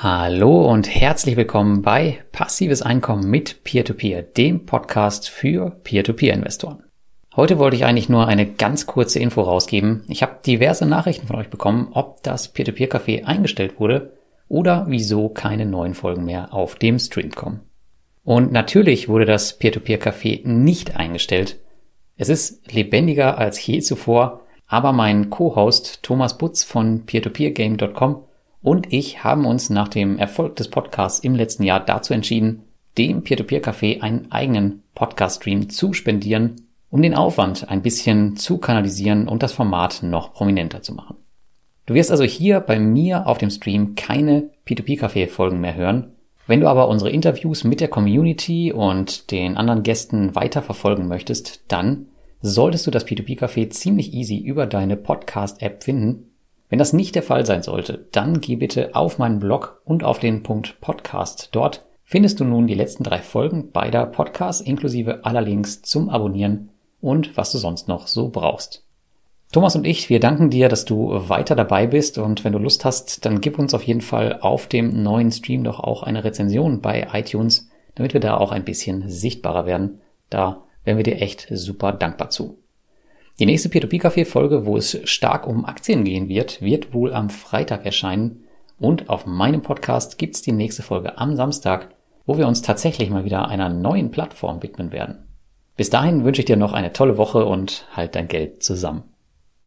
Hallo und herzlich willkommen bei Passives Einkommen mit Peer-to-Peer, -Peer, dem Podcast für Peer-to-Peer-Investoren. Heute wollte ich eigentlich nur eine ganz kurze Info rausgeben. Ich habe diverse Nachrichten von euch bekommen, ob das Peer-to-Peer-Café eingestellt wurde oder wieso keine neuen Folgen mehr auf dem Stream kommen. Und natürlich wurde das Peer-to-Peer-Café nicht eingestellt. Es ist lebendiger als je zuvor, aber mein Co-Host Thomas Butz von peertopeergame.com und ich haben uns nach dem Erfolg des Podcasts im letzten Jahr dazu entschieden, dem Peer-to-Peer-Café einen eigenen Podcast-Stream zu spendieren, um den Aufwand ein bisschen zu kanalisieren und das Format noch prominenter zu machen. Du wirst also hier bei mir auf dem Stream keine P2P-Café-Folgen mehr hören. Wenn du aber unsere Interviews mit der Community und den anderen Gästen weiter verfolgen möchtest, dann solltest du das P2P-Café ziemlich easy über deine Podcast-App finden wenn das nicht der Fall sein sollte, dann geh bitte auf meinen Blog und auf den Punkt Podcast. Dort findest du nun die letzten drei Folgen beider Podcasts inklusive aller Links zum Abonnieren und was du sonst noch so brauchst. Thomas und ich, wir danken dir, dass du weiter dabei bist und wenn du Lust hast, dann gib uns auf jeden Fall auf dem neuen Stream doch auch eine Rezension bei iTunes, damit wir da auch ein bisschen sichtbarer werden. Da wären wir dir echt super dankbar zu. Die nächste P2P-Café-Folge, wo es stark um Aktien gehen wird, wird wohl am Freitag erscheinen. Und auf meinem Podcast gibt's die nächste Folge am Samstag, wo wir uns tatsächlich mal wieder einer neuen Plattform widmen werden. Bis dahin wünsche ich dir noch eine tolle Woche und halt dein Geld zusammen.